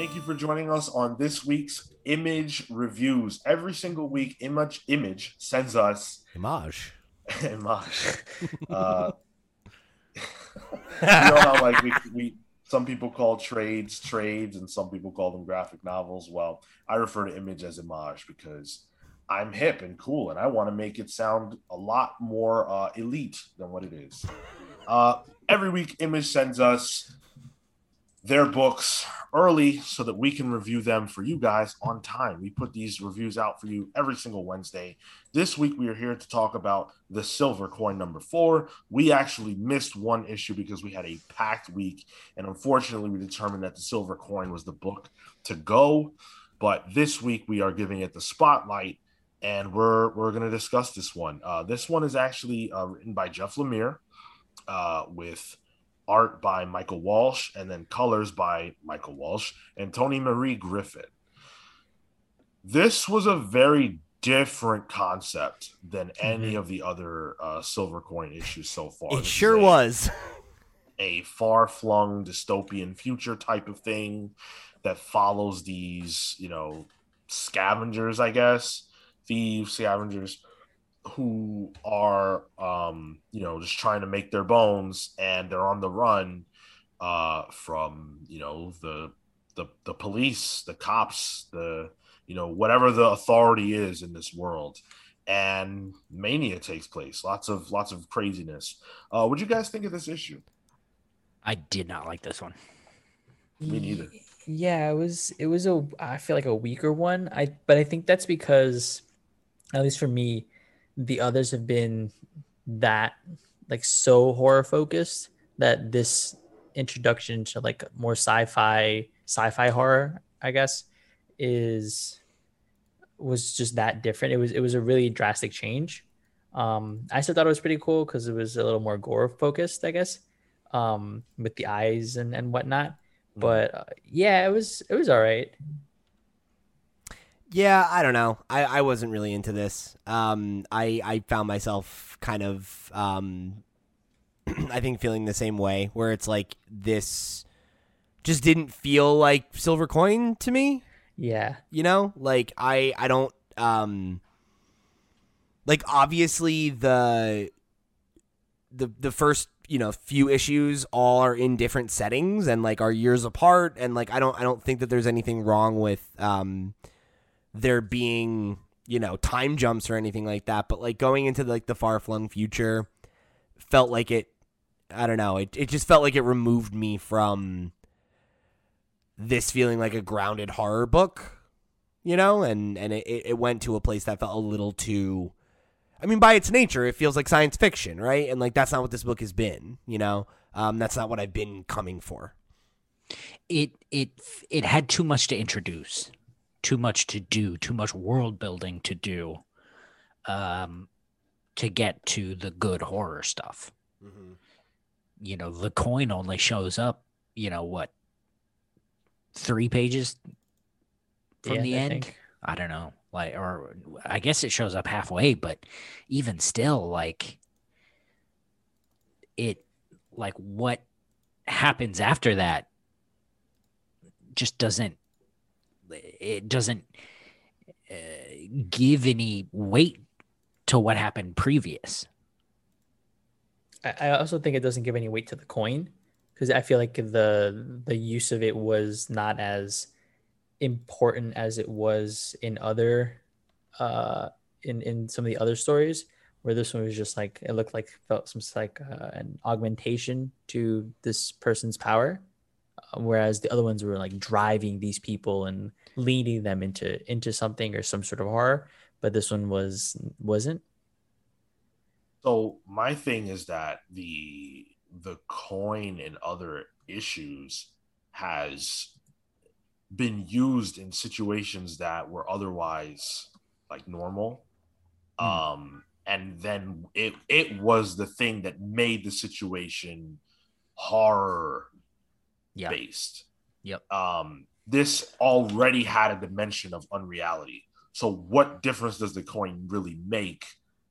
Thank you for joining us on this week's Image Reviews. Every single week, Image Image sends us Image. Image. Uh, you know how like we, we some people call trades trades and some people call them graphic novels. Well, I refer to Image as Image because I'm hip and cool and I want to make it sound a lot more uh, elite than what it is. Uh, every week, Image sends us their books early so that we can review them for you guys on time. We put these reviews out for you every single Wednesday. This week, we are here to talk about the silver coin number four. We actually missed one issue because we had a packed week, and unfortunately, we determined that the silver coin was the book to go. But this week, we are giving it the spotlight. And we're we're going to discuss this one. Uh, this one is actually uh, written by Jeff Lemire, uh, with art by Michael Walsh, and then colors by Michael Walsh and Toni Marie Griffin. This was a very different concept than any Mm-hmm. of the other uh, silver coin issues so far. It sure was. a far-flung dystopian future type of thing that follows these, you know, scavengers, I guess, thieves, scavengers who are um, you know, just trying to make their bones and they're on the run uh from, you know, the the the police, the cops, the you know, whatever the authority is in this world. And mania takes place. Lots of lots of craziness. Uh what do you guys think of this issue? I did not like this one. Me neither. Yeah, it was it was a I feel like a weaker one. I but I think that's because at least for me, the others have been that like so horror focused that this introduction to like more sci-fi sci-fi horror, I guess, is was just that different. It was it was a really drastic change. Um, I still thought it was pretty cool because it was a little more gore focused, I guess, um, with the eyes and and whatnot. But uh, yeah, it was it was all right. Yeah, I don't know. I, I wasn't really into this. Um, I I found myself kind of um, I think feeling the same way, where it's like this just didn't feel like silver coin to me. Yeah, You know, like I I don't um like obviously the the the first you know few issues all are in different settings and like are years apart and like I don't I don't think that there's anything wrong with um there being you know time jumps or anything like that but like going into like the far flung future felt like it I don't know it it just felt like it removed me from this feeling like a grounded horror book you know? And and it, it went to a place that felt a little too i mean by its nature it feels like science fiction right? And like that's not what this book has been you know? Um that's not what i've been coming for. It it it had too much to introduce, too much to do, too much world building to do, um, to get to the good horror stuff. You know, the coin only shows up. You know what? Three pages from Yeah, the I end. think. I don't know. Like, or I guess it shows up halfway, but even still, like, it, like, what happens after that just doesn't, it doesn't uh, give any weight to what happened previous. I, also think it doesn't give any weight to the coin because I feel like the the use of it was not as important as it was in other uh in in some of the other stories where this one was just like it looked like felt some like uh, an augmentation to this person's power whereas the other ones were like driving these people and leading them into into something or some sort of horror but this one was wasn't So my thing is that the the coin and other issues has been used in situations that were otherwise like normal. Um and then it it was the thing that made the situation horror Yeah. based. Yep. Um this already had a dimension of unreality. So what difference does the coin really make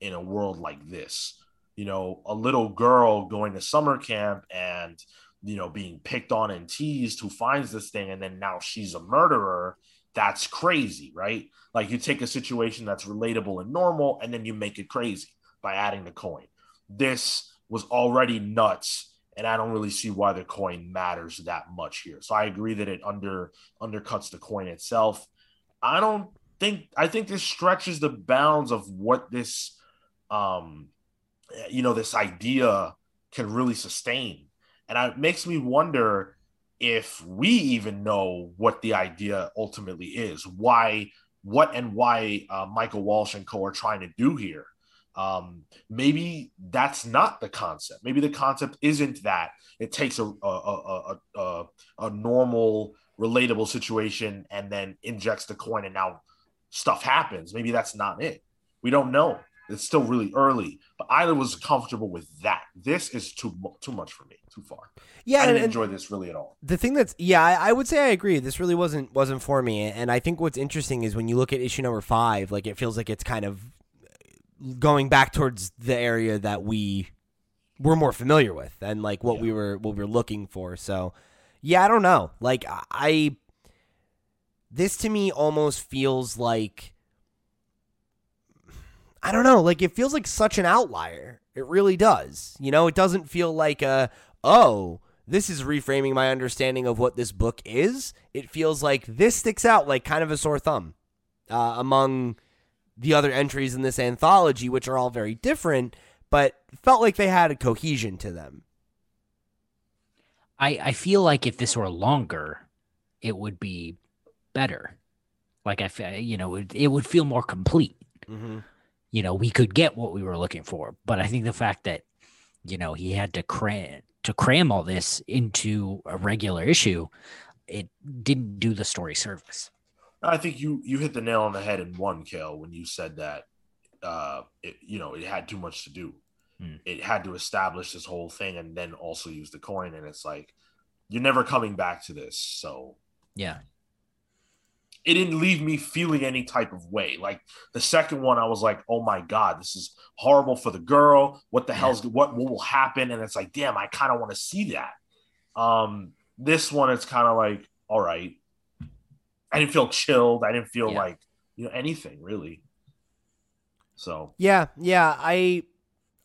in a world like this? You know, a little girl going to summer camp and you know, being picked on and teased who finds this thing and then now she's a murderer, that's crazy, right? Like you take a situation that's relatable and normal and then you make it crazy by adding the coin. This was already nuts and I don't really see why the coin matters that much here. So I agree that it under undercuts the coin itself. I don't think I think this stretches the bounds of what this um you know this idea can really sustain. And it makes me wonder if we even know what the idea ultimately is, why, what, and why uh, Michael Walsh and co are trying to do here. Um, maybe that's not the concept. Maybe the concept isn't that it takes a a, a, a, a normal, relatable situation and then injects the coin, and now stuff happens. Maybe that's not it. We don't know. It's still really early, but I was comfortable with that. This is too too much for me, too far. Yeah, I didn't and- enjoy this really at all. the thing that's yeah I, I would say i agree this really wasn't wasn't for me and i think what's interesting is when you look at issue number five like it feels like it's kind of going back towards the area that we were more familiar with and like what we were what we were looking for so yeah i don't know like I- i this to me almost feels like I don't know, like it feels like such an outlier. It really does. You know, it doesn't feel like a oh, this is reframing my understanding of what this book is. It feels like this sticks out like kind of a sore thumb uh, among the other entries in this anthology, which are all very different, but felt like they had a cohesion to them. I, I feel like if this were longer, it would be better. Like I, you know, it, it would feel more complete. Mm-hmm. You know, we could get what we were looking for. But I think the fact that, you know, he had to cram to cram all this into a regular issue, it didn't do the story service. I think you you hit the nail on the head in one, Cale, when you said that uh it, you know it had too much to do. Hmm. It had to establish this whole thing and then also use the coin, and it's like you're never coming back to this. So Yeah. it didn't leave me feeling any type of way. Like the second one, I was like, "Oh my god, this is horrible for the girl. What the hell's what what will happen?" And it's like, "Damn, I kind of want to see that." Um, this one, it's kind of like, "All right." I didn't feel chilled. I didn't feel Yeah. like you know anything really. So Yeah, yeah. I,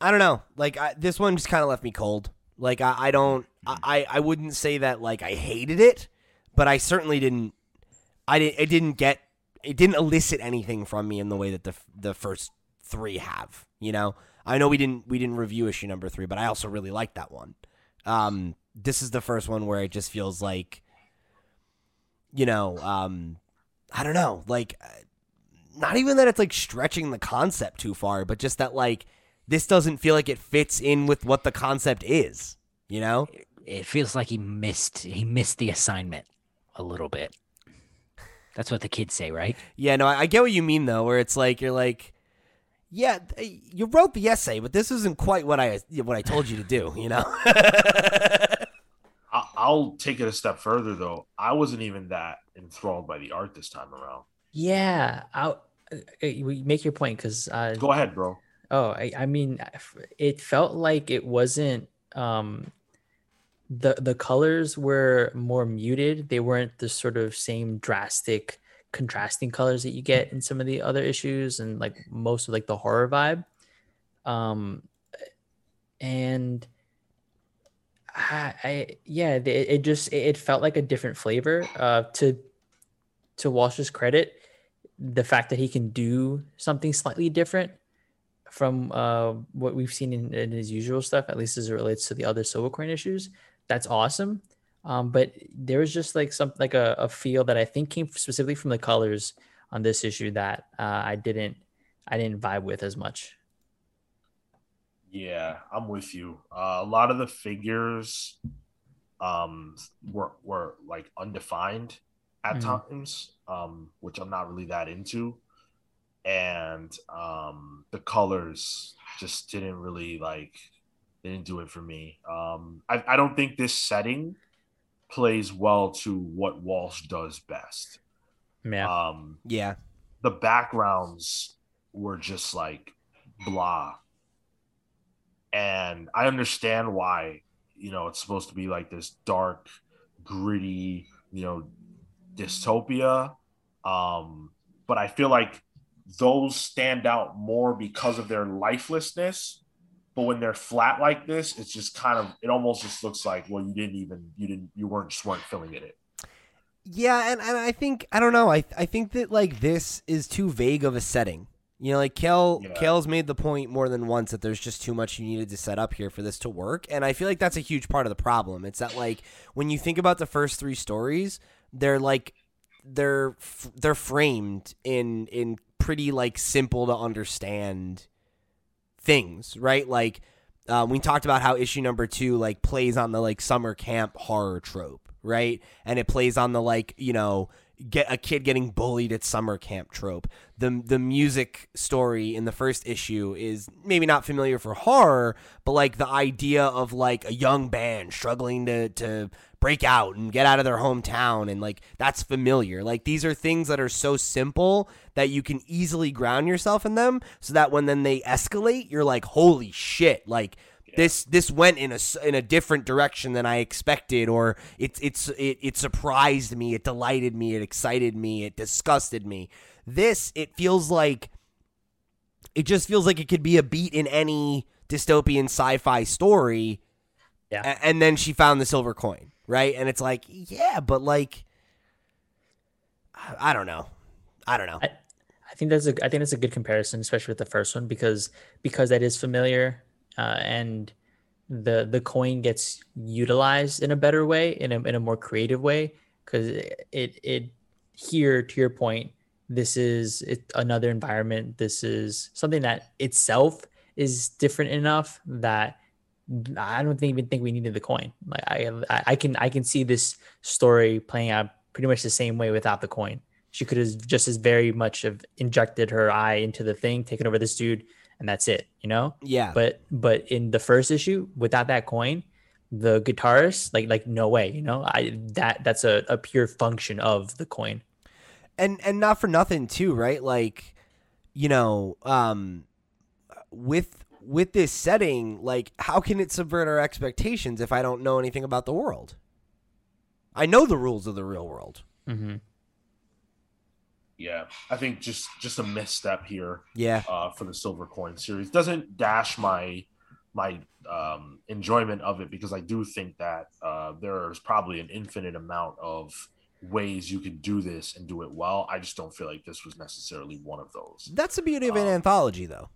I don't know. Like I, this one just kind of left me cold. Like I, I don't. I, I wouldn't say that like I hated it, but I certainly didn't. I didn't. It didn't get. It didn't elicit anything from me in the way that the the first three have. You know. I know we didn't we didn't review issue number three, but I also really liked that one. Um, this is the first one where it just feels like, you know, um, I don't know, like not even that it's like stretching the concept too far, but just that like this doesn't feel like it fits in with what the concept is. You know? It feels like he missed he missed the assignment a little bit. That's what the kids say, right? Yeah, no, I, I get what you mean though, where it's like you're like, yeah, you wrote the essay, but this isn't quite what I what I told you to do. You know? I'll take it a step further though. I wasn't even that enthralled by the art this time around. Yeah, I, we make your point because uh, Go ahead, bro. Oh, I, I mean, it felt like it wasn't um the the colors were more muted. They weren't the sort of same drastic contrasting colors that you get in some of the other issues and like most of like the horror vibe. Um and I, I yeah, it, it just it felt like a different flavor. Uh to to Walsh's credit, the fact that he can do something slightly different from uh, what we've seen in, in his usual stuff, at least as it relates to the other Silver Coin issues. That's awesome. Um, but there was just like some like a, a feel that I think came specifically from the colors on this issue that uh, I didn't I didn't vibe with as much. Yeah, I'm with you. Uh, a lot of the figures um were were like undefined at Mhm. times, um, which I'm not really that into. And um the colors just didn't really like didn't do it for me. Um I, I don't think this setting plays well to what Walsh does best. Yeah. Um yeah. the backgrounds were just like blah. And I understand why you know it's supposed to be like this dark, gritty, you know, dystopia. Um, but I feel like those stand out more because of their lifelessness. But when they're flat like this, it's just kind of it almost just looks like well you didn't even you didn't you weren't just weren't filling it. Yeah, and, and I think I don't know. I I think that like this is too vague of a setting. You know, like Cale Yeah. Cale's made the point more than once that there's just too much you needed to set up here for this to work, and I feel like that's a huge part of the problem. It's that like when you think about the first three stories, they're like they're f- they're framed in in pretty like simple to understand things, right? Like um, we talked about how issue number two like plays on the like summer camp horror trope, right? And it plays on the like you know get a kid getting bullied at summer camp trope. The the music story in the first issue is maybe not familiar for horror, but like the idea of like a young band struggling to to break out and get out of their hometown and like that's familiar. Like these are things that are so simple that you can easily ground yourself in them so that when then they escalate, you're like holy shit, like this this went in a in a different direction than I expected, or it's it's it, it surprised me, it delighted me, it excited me, it disgusted me. This it feels like it just feels like it could be a beat in any dystopian sci-fi story. Yeah. And then she found the silver coin, right? And it's like, yeah, but like, I I don't know, I don't know. I, I think that's a I think that's a good comparison, especially with the first one, because because that is familiar, uh, and the the coin gets utilized in a better way, in a in a more creative way, because it, it it here to your point, this is it, another environment. This is something that itself is different enough that I don't think, even think we needed the coin. Like I, I can I can see this story playing out pretty much the same way without the coin. She could have just as very much have injected her eye into the thing, taken over this dude, and that's it. You know. yeah, But but in the first issue, without that coin, the guitarist like like no way. You know. I that that's a, a pure function of the coin. and and not for nothing too right like you know um with with this setting like how can it subvert our expectations if i don't know anything about the world i know the rules of the real world Mm-hmm. Yeah, I think just just a misstep here yeah uh, for the Silver Coin series doesn't dash my my um, enjoyment of it because I do think that uh, there's probably an infinite amount of ways you could do this and do it well. I just don't feel like this was necessarily one of those. that's the beauty of an Um, anthology though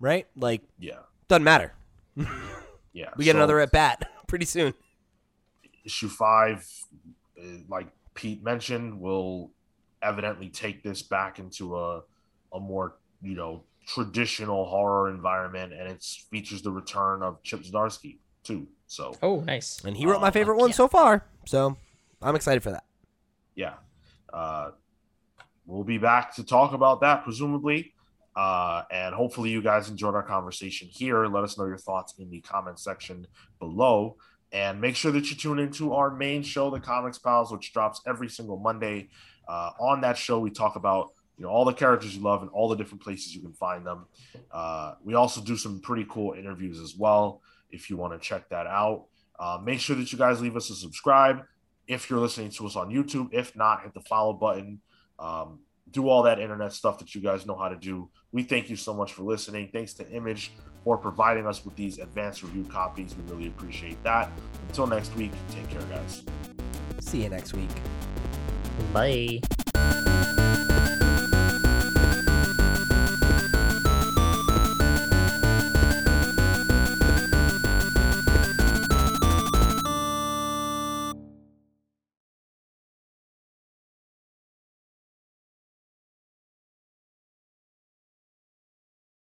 right like Yeah, doesn't matter yeah. we get So- another at bat pretty soon issue five, uh, like Pete mentioned, will evidently take this back into a a more you know traditional horror environment, and it features the return of Chip Zdarsky too. So Oh, nice. and he wrote my Oh, favorite one yeah. so far so i'm excited for that yeah, uh, we'll be back to talk about that presumably. Uh, and hopefully you guys enjoyed our conversation here. Let us know your thoughts in the comment section below. And make sure that you tune into our main show, The Comics Pals, which drops every single Monday. Uh, on that show, we talk about you know all the characters you love and all the different places you can find them. Uh, we also do some pretty cool interviews as well. If you want to check that out, uh, make sure that you guys leave us a subscribe if you're listening to us on YouTube. If not, hit the follow button. Um, do all that internet stuff that you guys know how to do. We thank you so much for listening. Thanks to Image for providing us with these advanced review copies. We really appreciate that. Until next week, take care, guys. see you next week Bye.